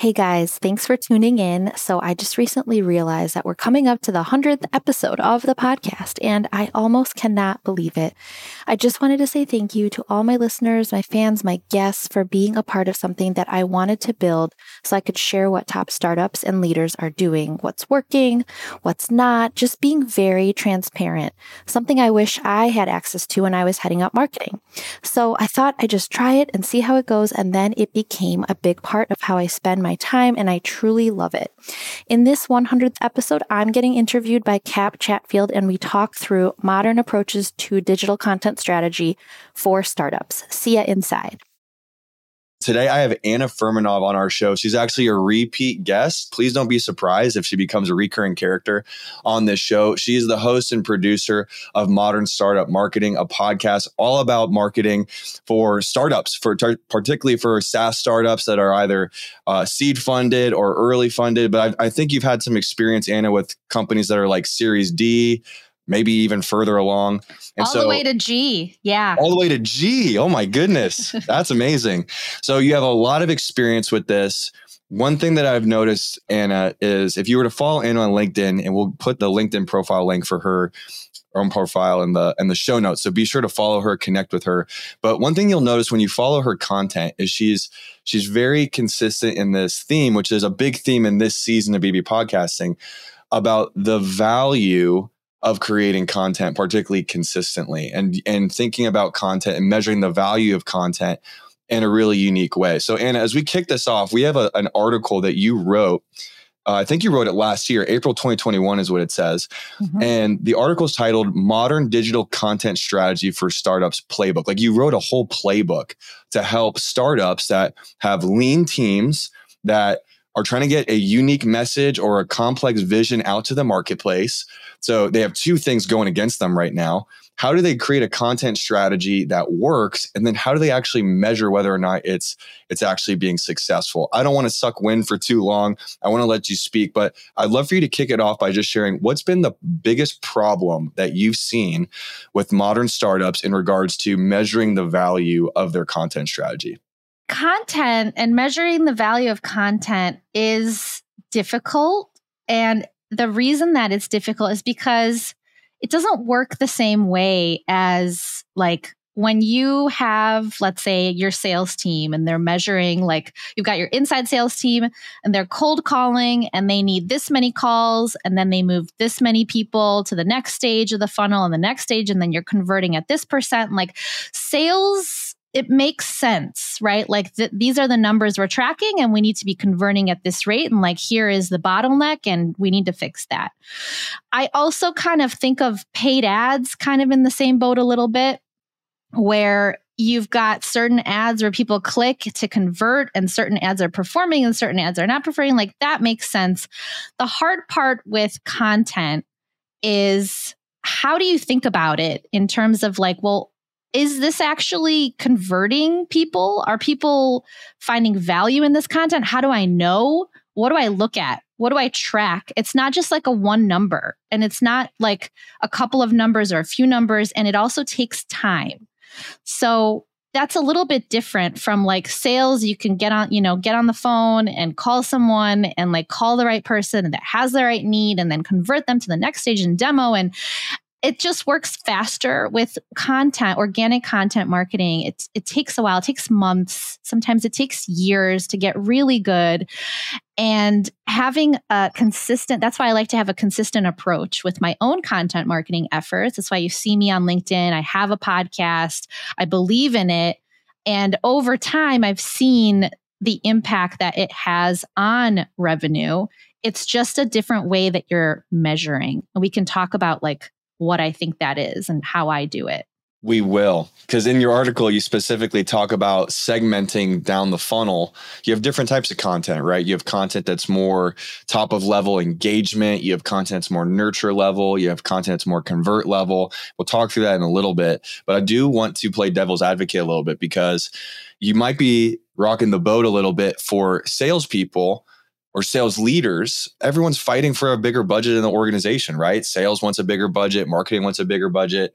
Hey guys, thanks for tuning in. So, I just recently realized that we're coming up to the 100th episode of the podcast, and I almost cannot believe it. I just wanted to say thank you to all my listeners, my fans, my guests for being a part of something that I wanted to build so I could share what top startups and leaders are doing, what's working, what's not, just being very transparent, something I wish I had access to when I was heading up marketing. So, I thought I'd just try it and see how it goes, and then it became a big part of how I spend my my time, and I truly love it. In this 100th episode, I'm getting interviewed by Kap Chatfield, and we talk through modern approaches to digital content strategy for startups. See ya inside. Today, I have Anna Furmanov on our show. She's actually a repeat guest. Please don't be surprised if she becomes a recurring character on this show. She is the host and producer of Modern Startup Marketing, a podcast all about marketing for startups, for particularly for SaaS startups that are either uh, seed funded or early funded. But I, I think you've had some experience, Anna, with companies that are like Series D, maybe even further along. And all so, the way to G. Yeah. All the way to G. Oh my goodness. That's amazing. So you have a lot of experience with this. One thing that I've noticed, Anna, is if you were to follow Anna on LinkedIn, and we'll put the LinkedIn profile link for her own profile in the in the show notes. So be sure to follow her, connect with her. But one thing you'll notice when you follow her content is she's she's very consistent in this theme, which is a big theme in this season of BB podcasting about the value of creating content particularly consistently and and thinking about content and measuring the value of content in a really unique way so anna as we kick this off we have a, an article that you wrote uh, I think you wrote it last year, April 2021 is what it says. Mm-hmm. And the article is titled Modern Digital Content Strategy for Startups Playbook. Like you wrote a whole playbook to help startups that have lean teams that are trying to get a unique message or a complex vision out to the marketplace. So they have two things going against them right now. How do they create a content strategy that works? And then how do they actually measure whether or not it's it's actually being successful? I don't want to suck wind for too long. I want to let you speak, but I'd love for you to kick it off by just sharing what's been the biggest problem that you've seen with modern startups in regards to measuring the value of their content strategy content and measuring the value of content is difficult. And the reason that it's difficult is because it doesn't work the same way as like when you have, let's say, your sales team and they're measuring, like you've got your inside sales team and they're cold calling and they need this many calls and then they move this many people to the next stage of the funnel and the next stage and then you're converting at this percent. Like sales it makes sense, right? Like th- these are the numbers we're tracking and we need to be converting at this rate. And like here is the bottleneck and we need to fix that. I also kind of think of paid ads kind of in the same boat a little bit where you've got certain ads where people click to convert and certain ads are performing and certain ads are not performing. Like that makes sense. The hard part with content is how do you think about it in terms of like, well, is this actually converting people? Are people finding value in this content? How do I know? What do I look at? What do I track? It's not just like a one number and it's not like a couple of numbers or a few numbers. And it also takes time. So that's a little bit different from like sales. You can get on, you know, get on the phone and call someone and like call the right person that has the right need and then convert them to the next stage in demo. And it just works faster with content organic content marketing. It, it takes a while. It takes months. Sometimes it takes years to get really good. And having a consistent that's why i like to have a consistent approach with my own content marketing efforts. That's why you see me on linkedin. I have a podcast. I believe in it. And over time i've seen the impact that it has on revenue. It's just a different way that you're measuring. And we can talk about like what I think that is and how I do it. We will. Because in your article, you specifically talk about segmenting down the funnel. You have different types of content, right? You have content that's more top of level engagement. You have content that's more nurture level. You have content that's more convert level. We'll talk through that in a little bit. But I do want to play devil's advocate a little bit because you might be rocking the boat a little bit for salespeople or sales leaders, everyone's fighting for a bigger budget in the organization, right? Sales wants a bigger budget, marketing wants a bigger budget.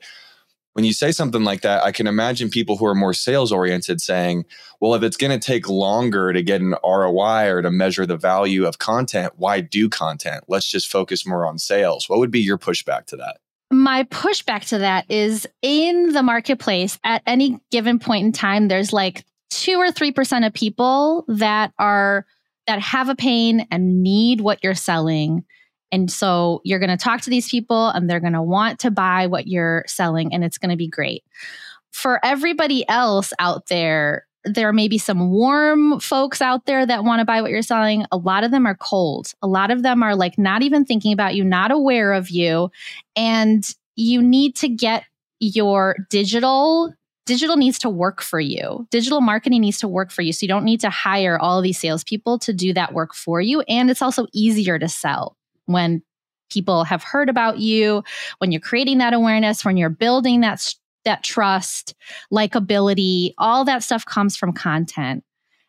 when you say something like that, I can imagine people who are more sales oriented saying, well, if it's going to take longer to get an ROI or to measure the value of content, why do content? Let's just focus more on sales. What would be your pushback to that? My pushback to that is in the marketplace at any given point in time, there's like two or 3% of people that are that have a pain and need what you're selling and so you're going to talk to these people and they're going to want to buy what you're selling and it's going to be great. For everybody else out there, there may be some warm folks out there that want to buy what you're selling. A lot of them are cold. A lot of them are like not even thinking about you, not aware of you. And you need to get your digital digital needs to work for you. Digital marketing needs to work for you. So you don't need to hire all these salespeople to do that work for you. And it's also easier to sell when people have heard about you, when you're creating that awareness, when you're building that that trust, likability, all that stuff comes from content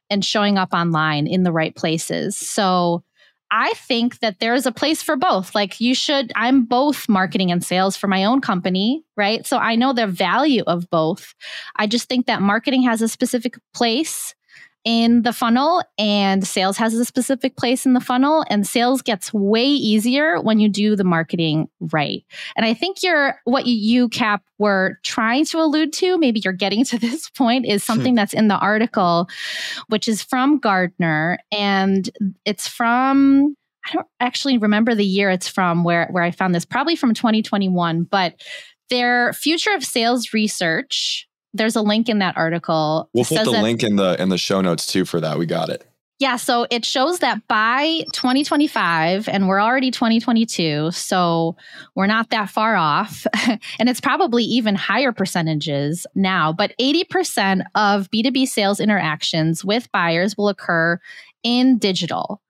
and showing up online in the right places. So I think that there is a place for both. Like you should, I'm both marketing and sales for my own company, right? So I know the value of both. I just think that marketing has a specific place in the funnel and sales has a specific place in the funnel and sales gets way easier when you do the marketing right. And I think you're what you Kap were trying to allude to, maybe you're getting to this point is hmm. something that's in the article which is from Gartner and it's from I don't actually remember the year it's from where where I found this probably from 2021 but their future of sales research there's a link in that article. We'll put the that, link in the in the show notes too for that. We got it. Yeah, so it shows that by 2025, and we're already 2022, so we're not that far off. and it's probably even higher percentages now, but 80% of B2B sales interactions with buyers will occur in digital.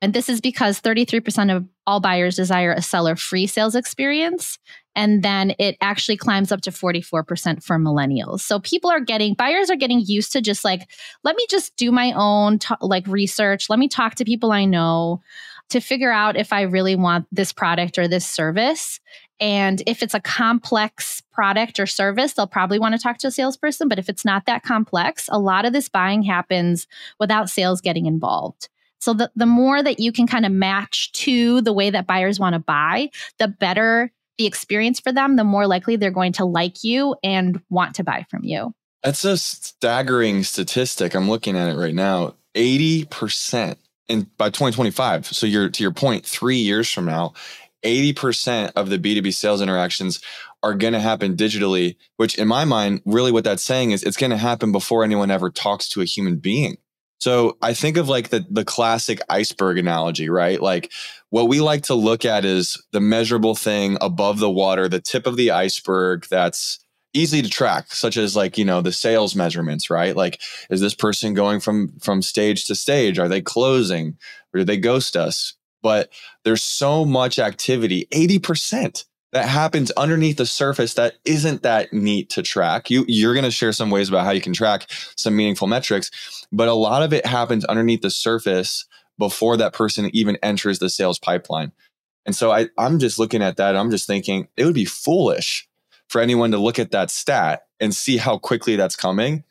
And this is because 33% of all buyers desire a seller free sales experience. And then it actually climbs up to 44% for millennials. So people are getting, buyers are getting used to just like, let me just do my own t- like research. Let me talk to people I know to figure out if I really want this product or this service. And if it's a complex product or service, they'll probably want to talk to a salesperson. But if it's not that complex, a lot of this buying happens without sales getting involved. So the, the more that you can kind of match to the way that buyers want to buy, the better the experience for them, the more likely they're going to like you and want to buy from you. That's a staggering statistic. I'm looking at it right now. 80% in by 2025. So you're to your point, three years from now, 80% of the B2B sales interactions are going to happen digitally, which in my mind, really what that's saying is it's going to happen before anyone ever talks to a human being. So I think of like the the classic iceberg analogy, right? Like what we like to look at is the measurable thing above the water, the tip of the iceberg that's easy to track, such as like, you know, the sales measurements, right? Like is this person going from from stage to stage? Are they closing? Or do they ghost us? But there's so much activity, 80% that happens underneath the surface that isn't that neat to track. You you're going to share some ways about how you can track some meaningful metrics, but a lot of it happens underneath the surface before that person even enters the sales pipeline. And so I I'm just looking at that I'm just thinking it would be foolish for anyone to look at that stat and see how quickly that's coming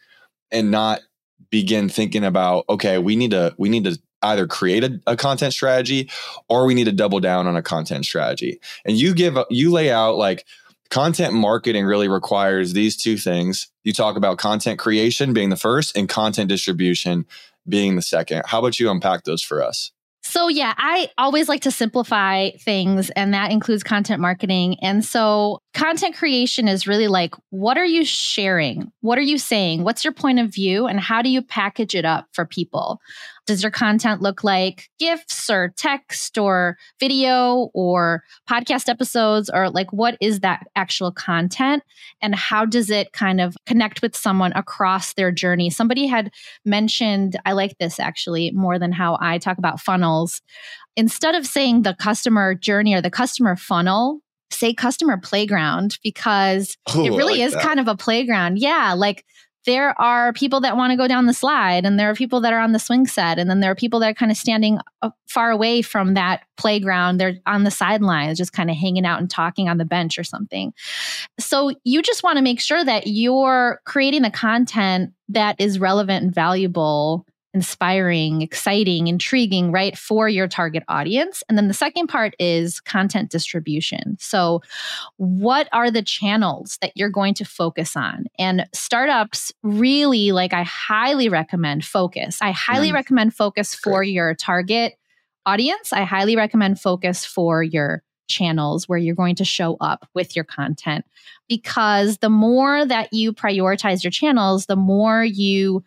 and not begin thinking about okay, we need to we need to either create a, a, content strategy or we need to double down on a content strategy. And you give you lay out like content marketing really requires these two things. You talk about content creation being the first and content distribution being the second. How about you unpack those for us? So, yeah, I always like to simplify things, and that includes content marketing. And so, content creation is really like, what are you sharing? What are you saying? What's your point of view? And how do you package it up for people? Does your content look like GIFs or text or video or podcast episodes? Or like, what is that actual content? And how does it kind of connect with someone across their journey? Somebody had mentioned, I like this actually more than how I talk about funnels. Instead of saying the customer journey or the customer funnel, say customer playground because Ooh, it really like is that. kind of a playground. Yeah. Like there are people that want to go down the slide and there are people that are on the swing set and then there are people that are kind of standing uh, far away from that playground they're on the sidelines just kind of hanging out and talking on the bench or something so you just want to make sure that you're creating the content that is relevant and valuable inspiring, exciting, intriguing, right, for your target audience. And then the second part is content distribution. So, what are the channels that you're going to focus on? And startups really, like, I highly recommend focus. I highly mm. recommend focus for Great. your target audience. I highly recommend focus for your channels where you're going to show up with your content because the more that you prioritize your channels, the more you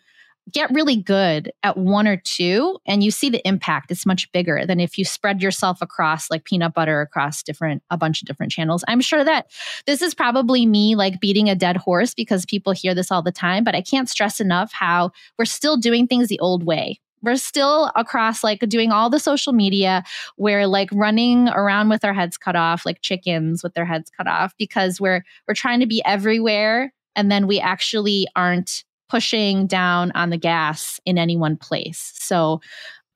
get really good at one or two and you see the impact it's much bigger than if you spread yourself across like peanut butter across different a bunch of different channels. I'm sure that this is probably me like beating a dead horse because people hear this all the time but i can't stress enough how we're still doing things the old way. We're still across like doing all the social media we're like running around with our heads cut off like chickens with their heads cut off because we're we're trying to be everywhere and then we actually aren't pushing down on the gas in any one place. So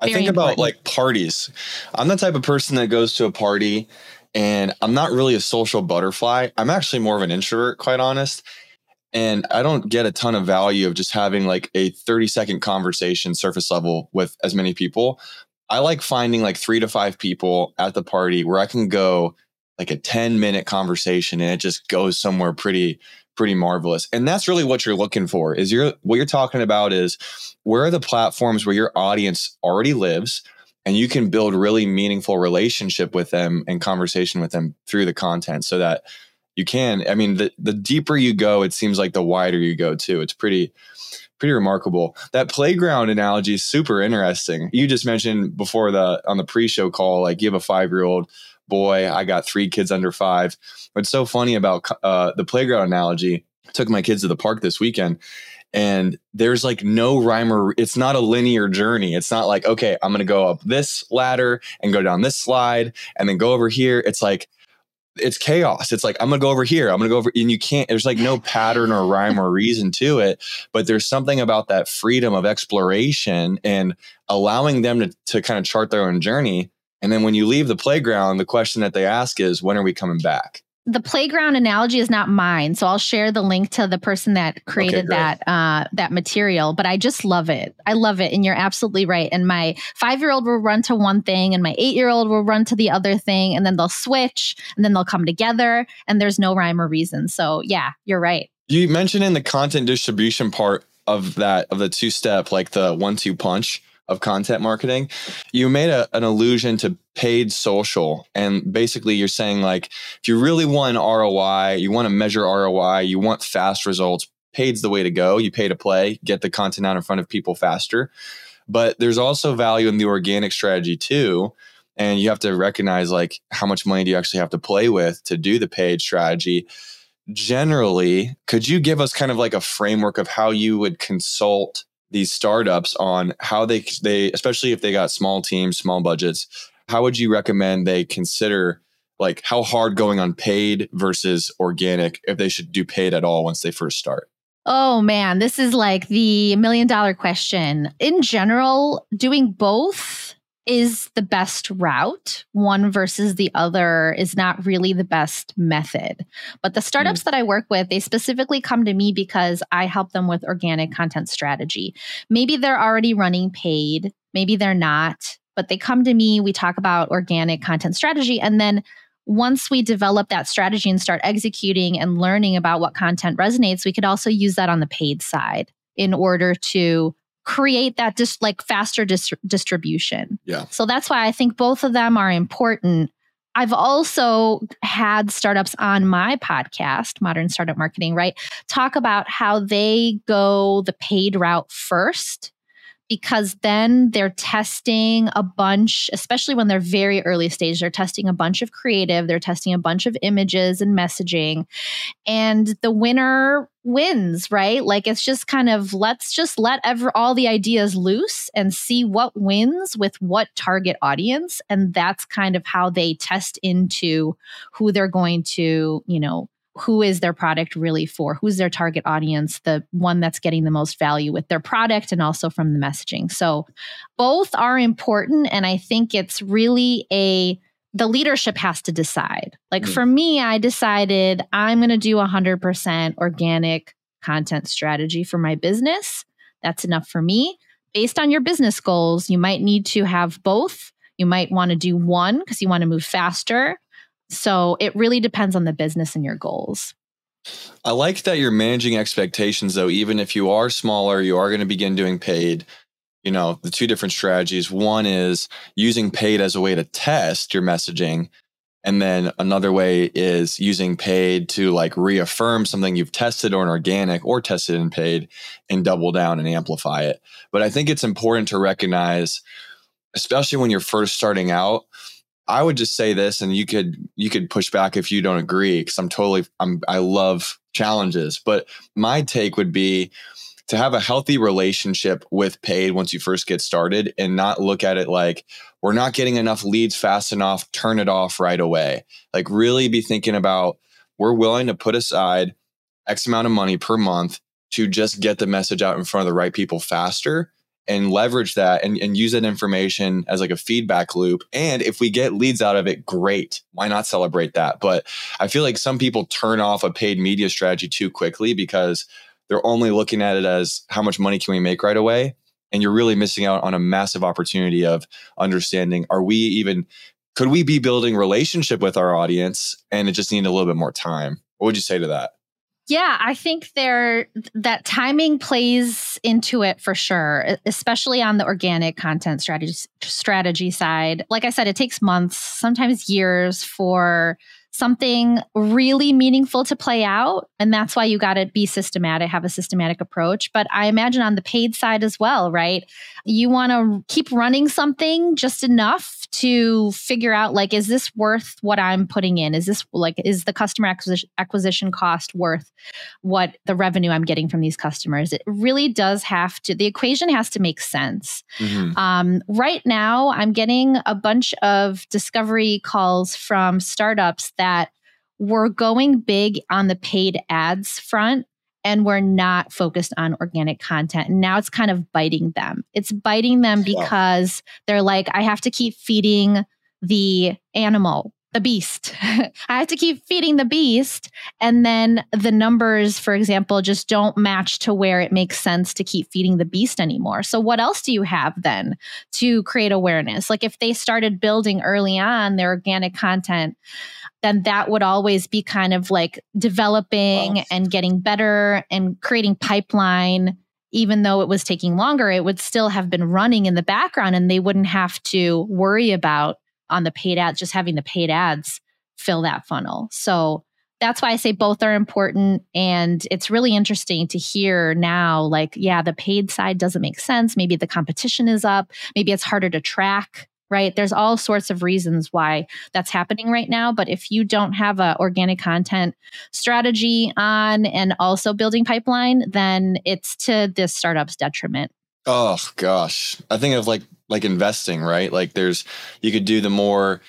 I think important. about like parties. I'm the type of person that goes to a party and I'm not really a social butterfly. I'm actually more of an introvert, quite honest. And I don't get a ton of value of just having like a 30 second conversation surface level with as many people. I like finding like three to five people at the party where I can go like a 10 minute conversation and it just goes somewhere pretty pretty marvelous. And that's really what you're looking for. Is you're what you're talking about is where are the platforms where your audience already lives and you can build really meaningful relationship with them and conversation with them through the content so that you can I mean the the deeper you go it seems like the wider you go too. It's pretty pretty remarkable. That playground analogy is super interesting. You just mentioned before the on the pre-show call like you have a 5-year-old boy. I got three kids under five. What's so funny about uh, the playground analogy? I took my kids to the park this weekend, and there's like no rhyme or it's not a linear journey. It's not like okay, I'm gonna go up this ladder and go down this slide and then go over here. It's like it's chaos. It's like I'm gonna go over here. I'm gonna go over, and you can't. There's like no pattern or rhyme or reason to it. But there's something about that freedom of exploration and allowing them to to kind of chart their own journey and then when you leave the playground, the question that they ask is, when are we coming back? The playground analogy is not mine, so I'll share the link to the person that created okay, that uh, that material. But I just love it. I love it, and you're absolutely right. And my five year old will run to one thing, and my eight year old will run to the other thing, and then they'll switch, and then they'll come together, and there's no rhyme or reason. So yeah, you're right. You mentioned in the content distribution part of that of the two step, like the one two punch of content marketing. You made a, an allusion to paid social. And basically, you're saying, like, if you really want ROI, you want to measure ROI, you want fast results, paid's the way to go. You pay to play, get the content out in front of people faster. But there's also value in the organic strategy too. And you have to recognize, like, how much money do you actually have to play with to do the paid strategy? Generally, could you give us kind of like a framework of how you would consult these startups on how they they especially if they got small teams, small budgets, how would you recommend they consider like how hard going on paid versus organic if they should do paid at all once they first start? Oh man, this is like the million dollar question. In general, doing both is the best route. One versus the other is not really the best method. But the startups mm. that I work with, they specifically come to me because I help them with organic content strategy. Maybe they're already running paid, maybe they're not, but they come to me, we talk about organic content strategy, and then once we develop that strategy and start executing and learning about what content resonates, we could also use that on the paid side in order to create that just like faster dis- distribution. Yeah. So that's why I think both of them are important. I've also had startups on my podcast, Modern Startup Marketing, right? Talk about how they go the paid route first because then they're testing a bunch, especially when they're very early stage, they're testing a bunch of creative, they're testing a bunch of images and messaging. And the winner wins, right? Like it's just kind of let's just let ever all the ideas loose and see what wins with what target audience. And that's kind of how they test into who they're going to, you know, who is their product really for? Who's their target audience? The one that's getting the most value with their product and also from the messaging. So both are important. And I think it's really a, the leadership has to decide. Like mm-hmm. for me, I decided I'm going to do 100% organic content strategy for my business. That's enough for me. Based on your business goals, you might need to have both. You might want to do one because you want to move faster so it really depends on the business and your goals. I like that you're managing expectations though, even if you are smaller, you are going to begin doing paid. You know, the two different strategies. One is using paid as a way to test your messaging. And then another way is using paid to like reaffirm something you've tested on organic or tested in paid and double down and amplify it. But I think it's important to recognize, especially when you're first starting out, I would just say this, and you could you could push back if you don't agree, because I'm totally I'm I love challenges. But my take would be to have a healthy relationship with paid once you first get started and not look at it like we're not getting enough leads fast enough, turn it off right away. Like really be thinking about we're willing to put aside X amount of money per month to just get the message out in front of the right people faster and leverage that and, and use that information as like a feedback loop. And if we get leads out of it, great. Why not celebrate that? But I feel like some people turn off a paid media strategy too quickly because they're only looking at it as how much money can we make right away? And you're really missing out on a massive opportunity of understanding are we even could we be building relationship with our audience and it just needed a little bit more time? What would you say to that? Yeah, I think there that timing plays into it for sure, especially on the organic content strategy strategy side. Like I said, it takes months, sometimes years for something really meaningful to play out. And that's why you got to be systematic, have a systematic approach. But I imagine on the paid side as well, right? You want to keep running something just enough to figure out like, is this worth what I'm putting in? Is this like, is the customer acquisition, acquisition cost worth what the revenue I'm getting from these customers? It really does have to, the equation has to make sense. Mm-hmm. Um, right now, I'm getting a bunch of discovery calls from startups that were going big on the paid ads front and we're not focused on organic content. And now it's kind of biting them. It's biting them because they're like, I have to keep feeding the animal the beast. I have to keep feeding the beast. And then the numbers, for example, just don't match to where it makes sense to keep feeding the beast anymore. So, what else do you have then to create awareness? Like, if they started building early on their organic content, then that would always be kind of like developing wow. and getting better and creating pipeline even though it was taking longer, it would still have been running in the background and they wouldn't have to worry about on the paid ads, just having the paid ads fill that funnel. So that's why I say both are important. And it's really interesting to hear now, like, yeah, the paid side doesn't make sense. Maybe the competition is up. Maybe it's harder to track, right? There's all sorts of reasons why that's happening right now. But if you don't have a organic content strategy on and also building pipeline, then it's to this startup's detriment. Oh gosh. I think of like like investing, right? Like there's you could do the more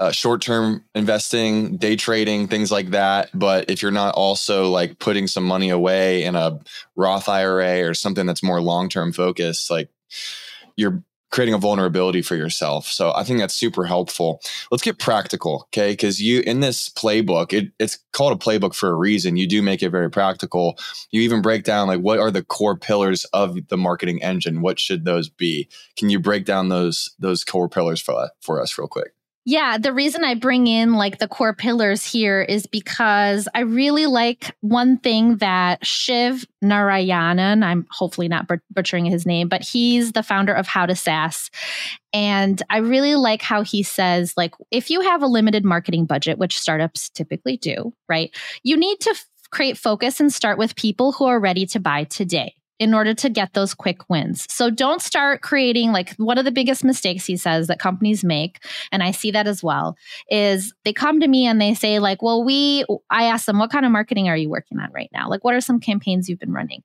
uh, short-term investing, day trading, things like that. But if you're not also like putting some money away in a Roth IRA or something that's more long-term focused, like you're creating a vulnerability for yourself. So I think that's super helpful. Let's get practical, okay? Because you in this playbook, it, it's called a playbook for a reason. You do make it very practical. You even break down like what are the core pillars of the marketing engine? What should those be? Can you break down those those core pillars for for us real quick? Yeah, the reason I bring in like the core pillars here is because I really like one thing that Shiv Narayanan, I'm hopefully not butchering his name, but he's the founder of How to SaaS. And I really like how he says, like, if you have a limited marketing budget, which startups typically do, right? You need to f- create focus and start with people who are ready to buy today in order to get those quick wins. So don't start creating like one of the biggest mistakes he says that companies make and I see that as well is they come to me and they say like, "Well, we I ask them what kind of marketing are you working on right now? Like what are some campaigns you've been running?"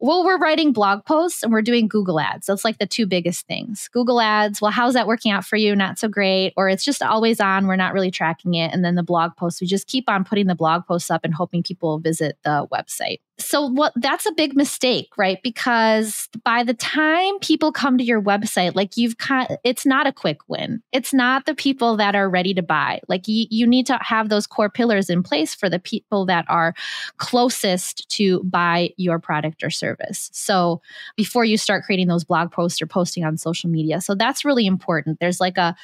Well, we're writing blog posts and we're doing Google Ads. That's like the two biggest things. Google Ads, well, how's that working out for you? Not so great or it's just always on, we're not really tracking it and then the blog posts, we just keep on putting the blog posts up and hoping people visit the website so what that's a big mistake right? Because by the time people come to your website like you've kind it's not a quick win. It's not the people that are ready to buy. Like you, you need to have those core pillars in place for the people that are closest to buy your product or service. So before you start creating those blog posts or posting on social media. So that's really important. There's like a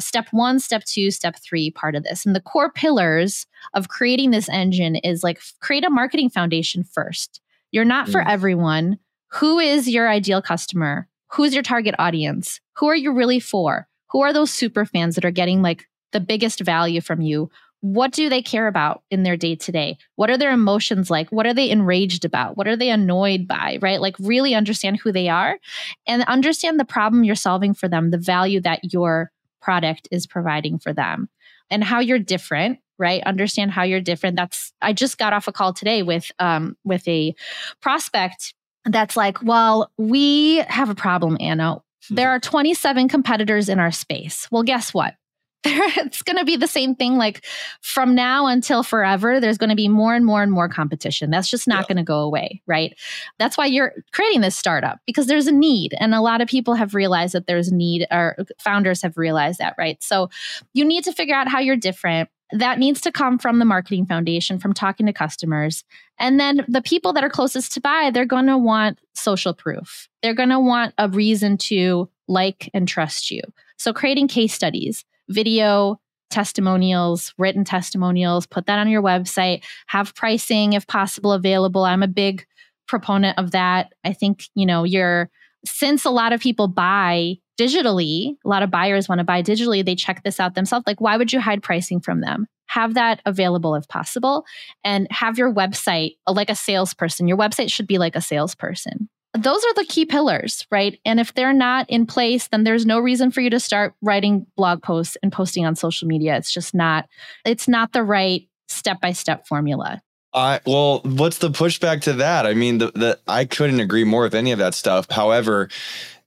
step one step two step three part of this. And the core pillars of creating this engine is like create a marketing foundation first. You're not for mm. everyone. Who is your ideal customer? Who's your target audience? Who are you really for? Who are those super fans that are getting like the biggest value from you? What do they care about in their day to day? What are their emotions like? What are they enraged about? What are they annoyed by? Right? Like, really understand who they are and understand the problem you're solving for them, the value that your product is providing for them, and how you're different right? Understand how you're different. That's i just got off a call today with um with a prospect that's like well we have a problem anna. There are 27 competitors in our space. Well guess what? It's going to be the same thing like from now until forever there's going to be more and more and more competition. That's just not yeah. going to go away right? That's why you're creating this startup because there's a need and a lot of people have realized that there's a need or founders have realized that right? So you need to figure out how you're different that needs to come from the marketing foundation, from talking to customers. And then the people that are closest to buy, they're going to want social proof. They're going to want a reason to like and trust you. So creating case studies, video, testimonials, written testimonials, put that on your website, have pricing if possible available. I'm a big proponent of that. I think, you know, you're since a lot of people buy digitally, a lot of buyers want to buy digitally, they check this out themselves. Like, why would you hide pricing from them? Have that available if possible and have your website uh, like a salesperson. Your website should be like a salesperson. Those are the key pillars, right? And if they're not in place, then there's no reason for you to start writing blog posts and posting on social media. It's just not, it's not the right step by step formula. I well, what's the pushback to that? I mean, the, the I couldn't agree more with any of that stuff. However,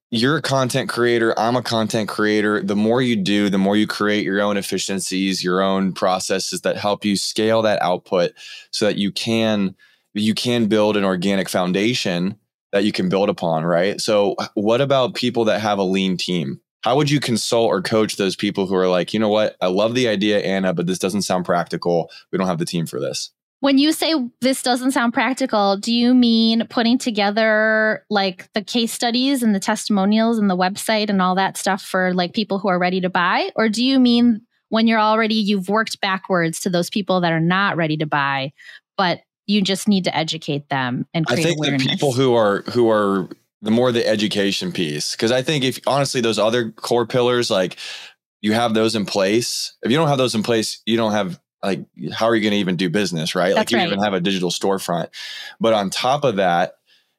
you're a content creator. I'm a content creator. The more you do, the more you create your own efficiencies, your own processes that help you scale that output so that you can you can build an organic foundation that you can build upon, right? So what about people that have a lean team? How would you consult or coach those people who are like, you know what, I love the idea, Anna, but this doesn't sound practical. We don't have the team for this. When you say this doesn't sound practical, do you mean putting together like the case studies and the testimonials and the website and all that stuff for like people who are ready to buy? Or do you mean when you're already, you've worked backwards to those people that are not ready to buy, but you just need to educate them and create I think awareness? the people who are, who are, the more the education piece. Cause I think if honestly, those other core pillars, like you have those in place. If you don't have those in place, you don't have like how are you going to even do business right? That's like you right. even have a digital storefront. But on top of that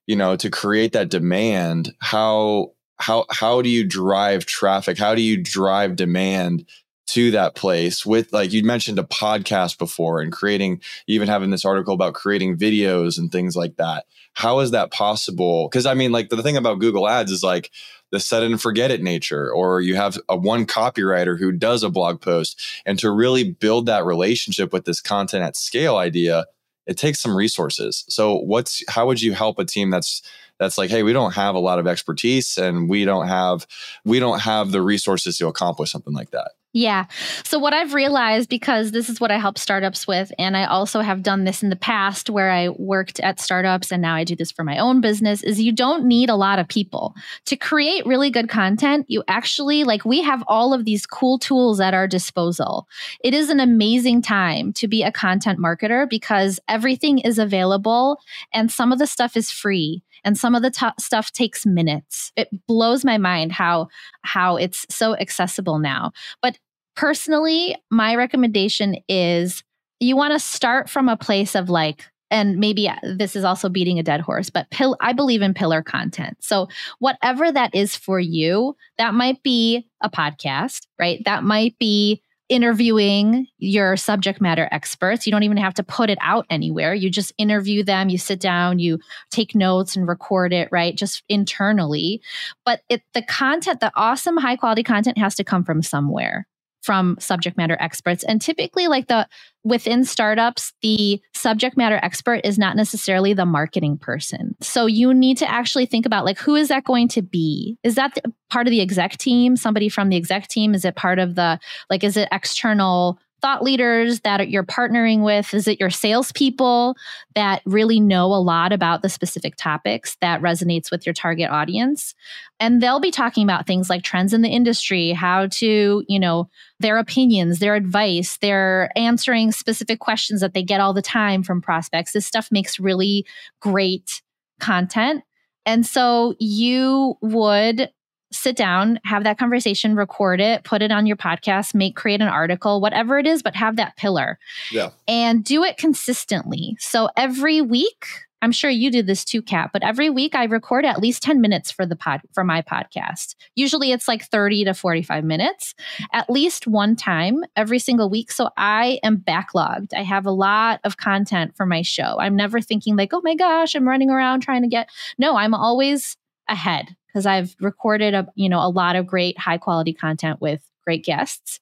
you know to create that demand how how how do you drive traffic? How do you drive demand to that place with like you mentioned a podcast before and creating even having this article about creating videos and things like that how is that possible because i mean like the thing about google ads is like the set and forget it nature, or you have a one copywriter who does a blog post. And to really build that relationship with this content at scale idea, it takes some resources. So what's how would you help a team that's that's like, hey, we don't have a lot of expertise and we don't have we don't have the resources to accomplish something like that. Yeah. So, what I've realized, because this is what I help startups with, and I also have done this in the past where I worked at startups and now I do this for my own business, is you don't need a lot of people. To create really good content, you actually, like, we have all of these cool tools at our disposal. It is an amazing time to be a content marketer because everything is available and some of the stuff is free and some of the t- stuff takes minutes. It blows my mind how how it's so accessible now. But personally, my recommendation is you want to start from a place of like and maybe uh, this is also beating a dead horse, but pill, I believe in pillar content. So, whatever that is for you, that might be a podcast, right? That might be interviewing your subject matter experts. You don't even have to put it out anywhere. You just interview them, you sit down, you take notes and record it, right? Just internally. But it the content, the awesome high quality content has to come from somewhere from subject matter experts. And typically, like the within startups, the subject matter expert is not necessarily the marketing person. So you need to actually think about like who is that going to be? Is that part of the exec team? Somebody from the exec team? Is it part of the like is it external thought leaders that you're partnering with? Is it your salespeople that really know a lot about the specific topics that resonates with your target audience? And they'll be talking about things like trends in the industry, how to, you know, their opinions, their advice, they're answering specific questions that they get all the time from prospects. This stuff makes really great content. And so you would sit down, have that conversation, record it, put it on your podcast, make create an article, whatever it is, but have that pillar. Yeah. And do it consistently. So every week, I'm sure you do this too, Kap, but every week I record at least 10 minutes for the pod for my podcast. Usually it's like 30 to 45 minutes, at least one time every single week. So I am backlogged. I have a lot of content for my show. I'm never thinking like, oh my gosh, I'm running around trying to get no, I'm always ahead because I've recorded a you know a lot of great high quality content with great guests.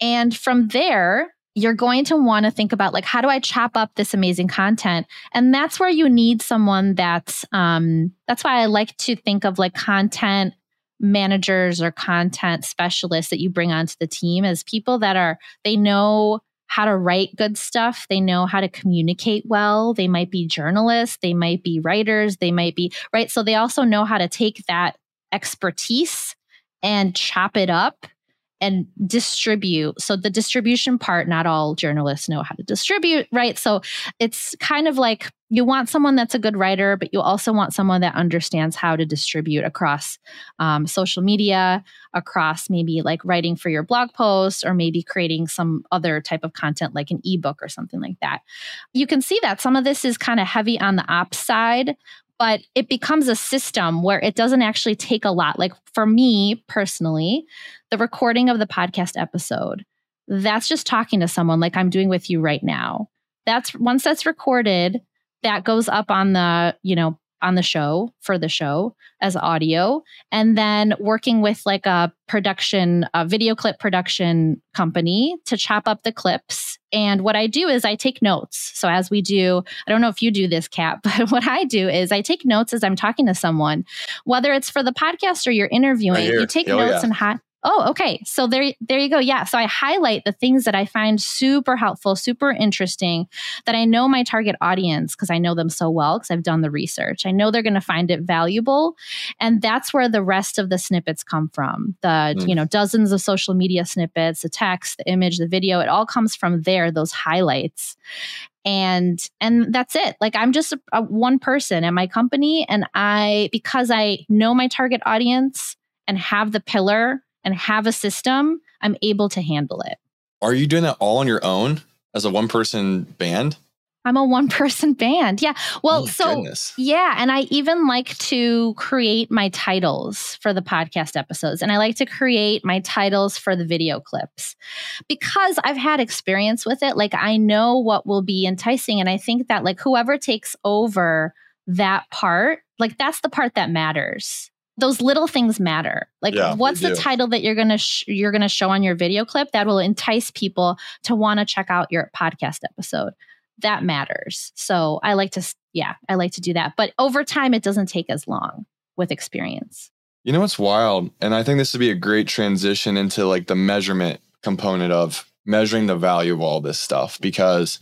And from there, you're going to want to think about like how do I chop up this amazing content? And that's where you need someone that's um that's why I like to think of like content managers or content specialists that you bring onto the team as people that are they know how to write good stuff. They know how to communicate well. They might be journalists, they might be writers, they might be, right? So they also know how to take that expertise and chop it up and distribute. So the distribution part, not all journalists know how to distribute, right? So it's kind of like you want someone that's a good writer, but you also want someone that understands how to distribute across um, social media, across maybe like writing for your blog post, or maybe creating some other type of content like an ebook or something like that. You can see that some of this is kind of heavy on the ops side, but it becomes a system where it doesn't actually take a lot. Like for me personally, the recording of the podcast episode, that's just talking to someone like I'm doing with you right now. That's once that's recorded, that goes up on the, you know, on the show for the show as audio. And then working with like a production a video clip production company to chop up the clips. And what i do is i take notes. So as we do i don't know if you do this Kap but what i do is i take notes as i'm talking to someone. Whether it's for the podcast or you're interviewing you take oh, notes yeah. and hot Oh, okay. So there, there you go. Yeah. So I highlight the things that I find super helpful, super interesting, that I know my target audience because I know them so well because I've done the research. I know they're going to find it valuable, and that's where the rest of the snippets come from. The mm. you know dozens of social media snippets, the text, the image, the video. It all comes from there. Those highlights, and and that's it like i'm just a, a, one person at my company and i because i know my target audience and have the pillar and have a system, I'm able to handle it. Are you doing that all on your own as a one person band? I'm a one person band. Yeah. Well, oh, so goodness. yeah. And I even like to create my titles for the podcast episodes. And I like to create my titles for the video clips because I've had experience with it. Like I know what will be enticing. And I think that like whoever takes over that part, like that's the part that matters those little things matter. Like yeah, what's the title that you're going to sh- you're going to show on your video clip that will entice people to want to check out your podcast episode. That matters. So I like to yeah, I like to do that. But over time it doesn't take as long with experience. You know what's wild? And I think this would be a great transition into like the measurement component of measuring the value of all this stuff because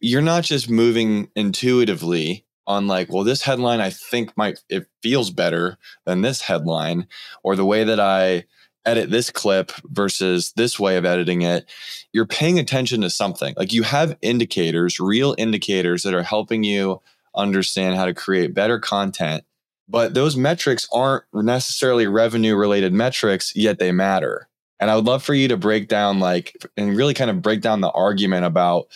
you're not just moving intuitively on like, well, this headline I think might it feels better than this headline, or the way that I edit this clip versus this way of editing it, you're paying attention to something. Like you have indicators, real indicators that are helping you understand how to create better content. But those metrics aren't necessarily revenue related metrics, yet they matter. And I would love for you to break down, like, and really kind of break down the argument about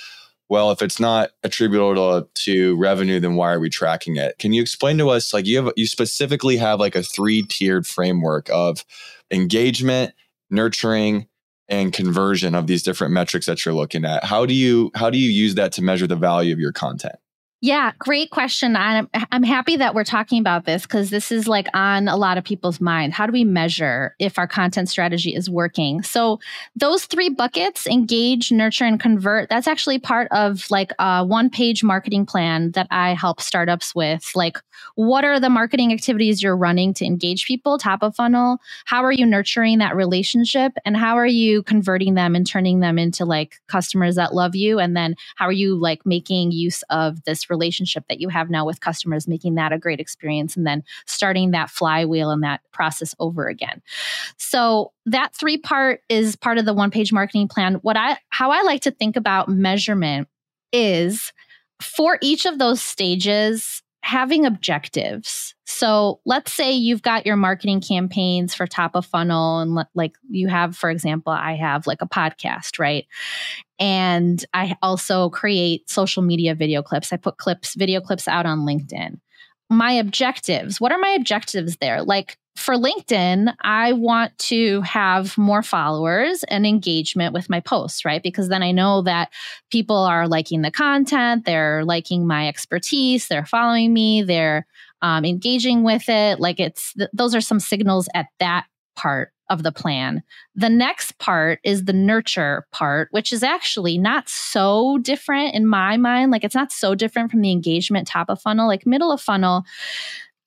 well, if it's not attributable to revenue, then why are we tracking it? Can you explain to us, like you have, you specifically have like a three tiered framework of engagement, nurturing, and conversion of these different metrics that you're looking at. How do you how do you use that to measure the value of your content? Yeah, great question. I'm, I'm happy that we're talking about this because this is like on a lot of people's mind. How do we measure if our content strategy is working? So, those three buckets engage, nurture, and convert that's actually part of like a one page marketing plan that I help startups with. Like, what are the marketing activities you're running to engage people, top of funnel? How are you nurturing that relationship? And how are you converting them and turning them into like customers that love you? And then how are you like making use of this? Relationship that you have now with customers, making that a great experience, and then starting that flywheel and that process over again. So that three part is part of the one page marketing plan. What I how I like to think about measurement is for each of those stages having objectives. So let's say you've got your marketing campaigns for top of funnel and like you have for example I have like a podcast, right? And I also create social media video clips. I put clips video clips out on LinkedIn. My objectives, what are my objectives there? Like for LinkedIn, I want to have more followers and engagement with my posts, right? Because then I know that people are liking the content, they're liking my expertise, they're following me, they're um, engaging with it. Like it's, th- those are some signals at that part of the plan. The next part is the nurture part, which is actually not so different in my mind. Like it's not so different from the engagement top of funnel, like middle of funnel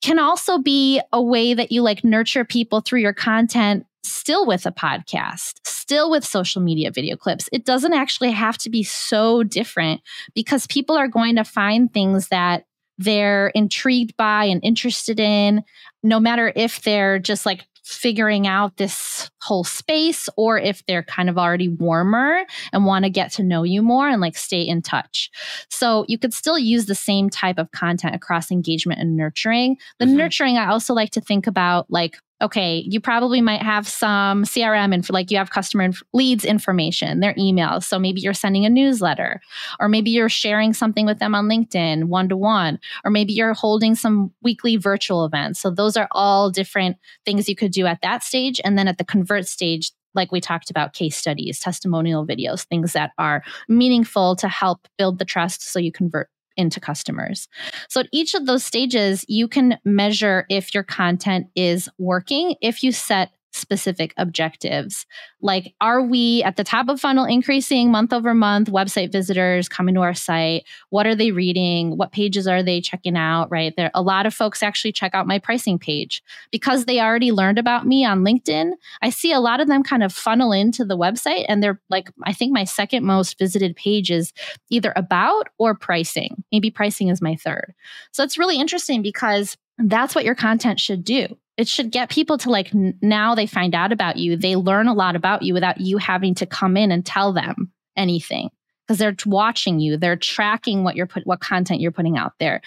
can also be a way that you like nurture people through your content still with a podcast, still with social media video clips. It doesn't actually have to be so different because people are going to find things that they're intrigued by and interested in, no matter if they're just like figuring out this whole space or if they're kind of already warmer and want to get to know you more and like stay in touch. So you could still use the same type of content across engagement and nurturing. The mm-hmm. nurturing, I also like to think about like okay, you probably might have some CRM and like you have customer inf- leads information, their emails. So maybe you're sending a newsletter, or maybe you're sharing something with them on LinkedIn one to one, or maybe you're holding some weekly virtual events. So those are all different things you could do at that stage. And then at the convert stage, like we talked about case studies, testimonial videos, things that are meaningful to help build the trust so you convert into customers. So at each of those stages, you can measure if your content is working if you set specific objectives. Like, are we at the top of funnel increasing month over month website visitors coming to our site? What are they reading? What pages are they checking out? Right there, a lot of folks actually check out my pricing page because they already learned about me on LinkedIn. I see a lot of them kind of funnel into the website, and they're like, I think my second most visited page is either about or pricing. Maybe pricing is my third. So it's really interesting because that's what your content should do. It should get people to like n- now they find out about you they learn a lot about you without you having to come in and tell them anything because they're watching you they're tracking what you're put what content you're putting out there.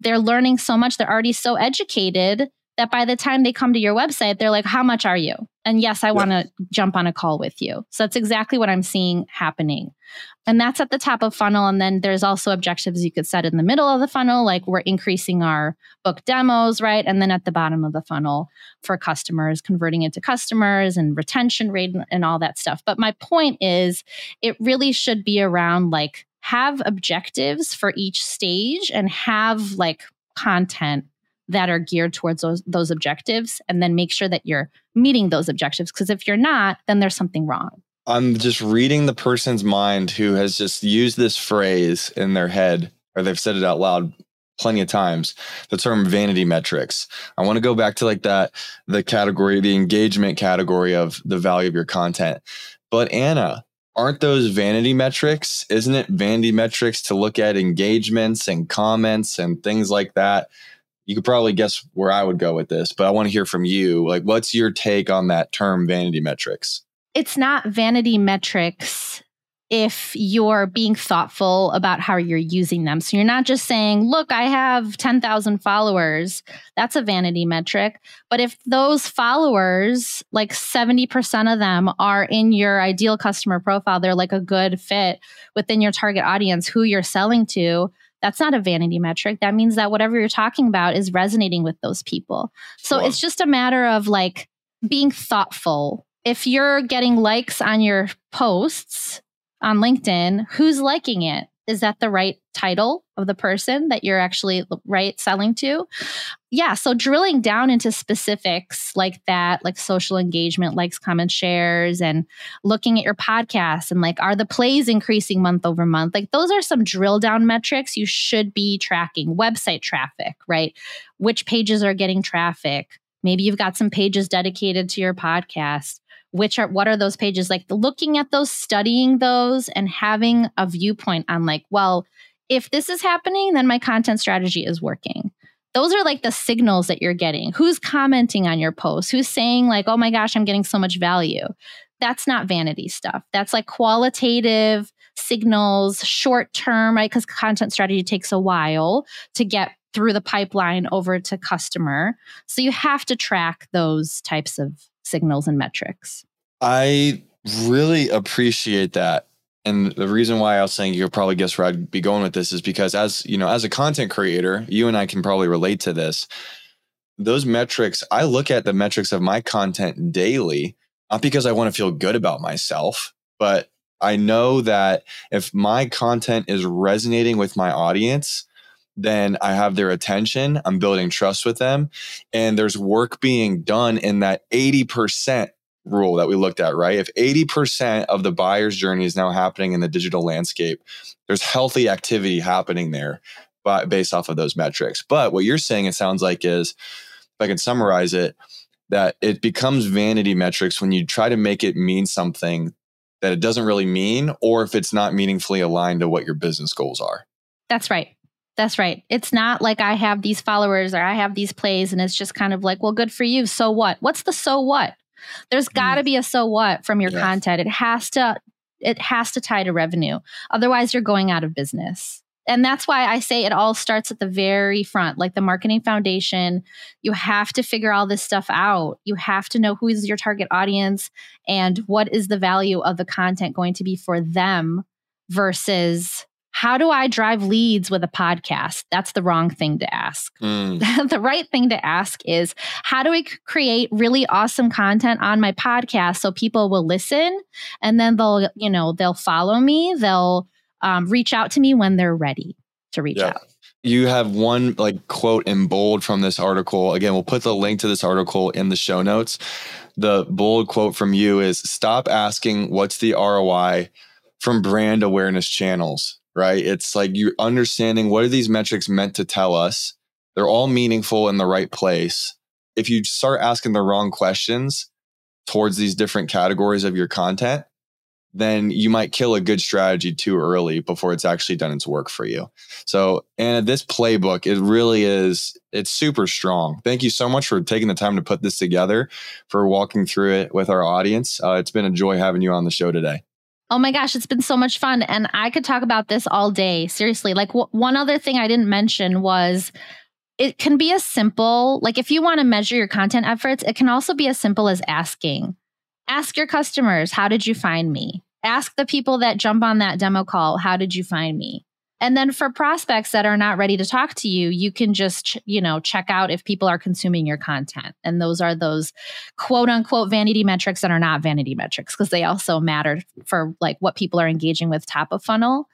They're learning so much they're already so educated that by the time they come to your website they're like how much are you and yes i yeah. want to jump on a call with you so that's exactly what i'm seeing happening and that's at the top of funnel. And then there's also objectives you could set in the middle of the funnel, like we're increasing our book demos, right? And then at the bottom of the funnel for customers, converting into customers and retention rate and, and all that stuff. But my point is, it really should be around like have objectives for each stage and have like content that are geared towards those, those objectives and then make sure that you're meeting those objectives because if you're not then there's something wrong. I'm just reading the person's mind who has just used this phrase in their head or they've said it out loud plenty of times the term vanity metrics. I want to go back to like that the category the engagement category of the value of your content. But anna aren't those vanity metrics? Isn't it vanity metrics to look at engagements and comments and things like that you could probably guess where i would go with this but i want to hear from you like what's your take on that term vanity metrics it's not vanity metrics if you're being thoughtful about how you're using them. So you're not just saying, look, I have 10,000 followers. That's a vanity metric. But if those followers, like 70% of them are in your ideal customer profile, they're like a good fit within your target audience who you're selling to. That's not a vanity metric. That means that whatever you're talking about is resonating with those people. So it's just a matter of like being thoughtful. If you're getting likes on your posts, on LinkedIn, who's liking it? Is that the right title of the person that you're actually right selling to? Yeah, so drilling down into specifics like that, like social engagement, likes, comments, shares, and looking at your podcast and like, are the plays increasing month over month? Like, those are some drill down metrics you should be tracking. Website traffic, right? Which pages are getting traffic? Maybe you've got some pages dedicated to your podcast which are what are those pages? Like looking at those studying those and having a viewpoint on like well if this is happening then my content strategy is working. Those are like the signals that you're getting. Who's commenting on your post? Who's saying like oh my gosh i'm getting so much value? That's not vanity stuff. That's like qualitative signals short term right? Because content strategy takes a while to get through the pipeline over to customer. So you have to track those types of signals and metrics. I really appreciate that. And the reason why I was saying you could probably guess where I'd be going with this is because as you know, as a content creator, you and I can probably relate to this. Those metrics, I look at the metrics of my content daily, not because I want to feel good about myself, but I know that if my content is resonating with my audience, then I have their attention. I'm building trust with them. And there's work being done in that 80% rule that we looked at, right? If 80% of the buyer's journey is now happening in the digital landscape, there's healthy activity happening there by, based off of those metrics. But what you're saying, it sounds like, is if I can summarize it, that it becomes vanity metrics when you try to make it mean something that it doesn't really mean, or if it's not meaningfully aligned to what your business goals are. That's right. That's right. It's not like I have these followers or I have these plays and it's just kind of like, well, good for you. So what? What's the so what? There's mm-hmm. got to be a so what from your yeah. content. It has to it has to tie to revenue. Otherwise you're going out of business. And that's why I say it all starts at the very front, like the marketing foundation. You have to figure all this stuff out. You have to know who is your target audience and what is the value of the content going to be for them versus how do I drive leads with a podcast? That's the wrong thing to ask. Mm. the right thing to ask is how do we create really awesome content on my podcast so people will listen and then they'll, you know, they'll follow me, they'll um, reach out to me when they're ready to reach yeah. out. You have one like quote in bold from this article. Again, we'll put the link to this article in the show notes. The bold quote from you is stop asking what's the ROI from brand awareness channels right? It's like you're understanding what are these metrics meant to tell us? They're all meaningful in the right place. If you start asking the wrong questions towards these different categories of your content, then you might kill a good strategy too early before it's actually done its work for you. So, and this playbook, it really is, it's super strong. Thank you so much for taking the time to put this together, for walking through it with our audience. Uh, it's been a joy having you on the show today. Oh my gosh, it's been so much fun. And I could talk about this all day. Seriously. Like, one other thing I didn't mention was it can be as simple, like, if you want to measure your content efforts, it can also be as simple as asking. Ask your customers, how did you find me? Ask the people that jump on that demo call, how did you find me? And then for prospects that are not ready to talk to you, you can just, you know, check out if people are consuming your content. And those are those quote unquote vanity metrics that are not vanity metrics because they also matter for like what people are engaging with top of funnel.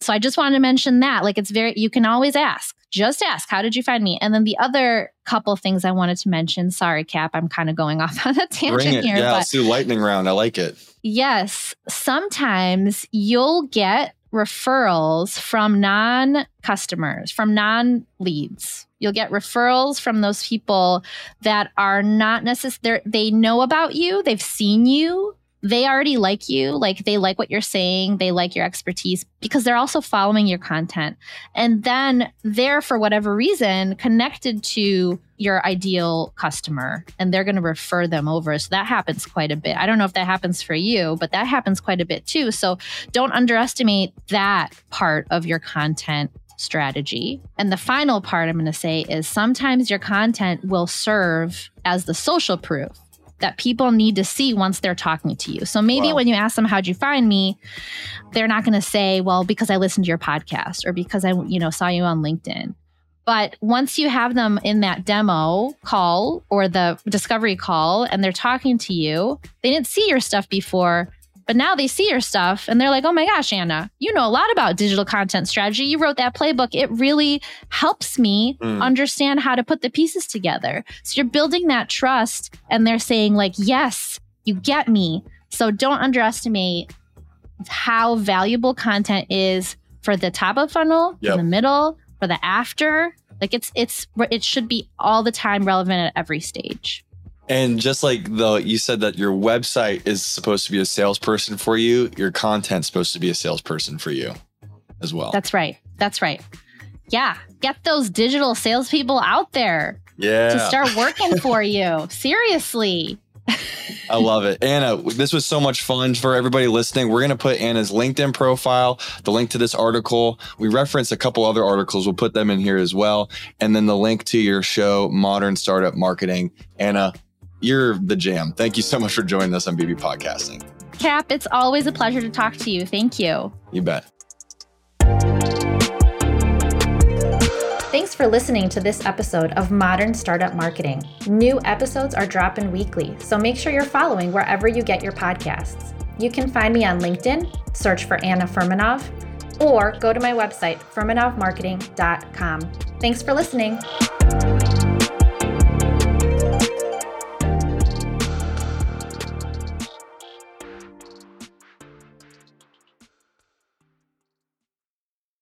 So I just wanted to mention that. Like it's very, you can always ask, just ask, how did you find me? And then the other couple things I wanted to mention, sorry, Kap, I'm kind of going off on a tangent here. Yeah, let's do lightning round. I like it. Yes. Sometimes you'll get referrals from non customers, from non leads. You'll get referrals from those people that are not necessarily, they know about you, they've seen you, they already like you, like they like what you're saying, they like your expertise because they're also following your content. And then they're, for whatever reason, connected to your ideal customer and they're going to refer them over. So that happens quite a bit. I don't know if that happens for you, but that happens quite a bit too. So don't underestimate that part of your content strategy. And the final part I'm going to say is sometimes your content will serve as the social proof that people need to see once they're talking to you. So maybe wow. when you ask them how'd you find me, they're not going to say, "Well, because I listened to your podcast or because I, you know, saw you on LinkedIn." But once you have them in that demo call or the discovery call and they're talking to you, they didn't see your stuff before. But now they see your stuff and they're like, oh my gosh, Anna, you know a lot about digital content strategy. You wrote that playbook. It really helps me mm. understand how to put the pieces together. So you're building that trust and they're saying, like, yes, you get me. So don't underestimate how valuable content is for the top of funnel, yep. the middle, for the after. Like it's it's it should be all the time relevant at every stage. And just like the you said that your website is supposed to be a salesperson for you, your content's supposed to be a salesperson for you as well. That's right. That's right. Yeah. Get those digital salespeople out there. Yeah. To start working for you. Seriously. I love it. Anna, this was so much fun for everybody listening. We're going to put Anna's LinkedIn profile, the link to this article. We reference a couple other articles. We'll put them in here as well. And then the link to your show, Modern Startup Marketing. Anna, you're the jam. Thank you so much for joining us on B2B Podcasting. Kap, it's always a pleasure to talk to you. Thank you. You bet. Thanks for listening to this episode of Modern Startup Marketing. New episodes are dropping weekly, so make sure you're following wherever you get your podcasts. You can find me on LinkedIn, search for Anna Furmanov, or go to my website, furmanovmarketing.com. Thanks for listening.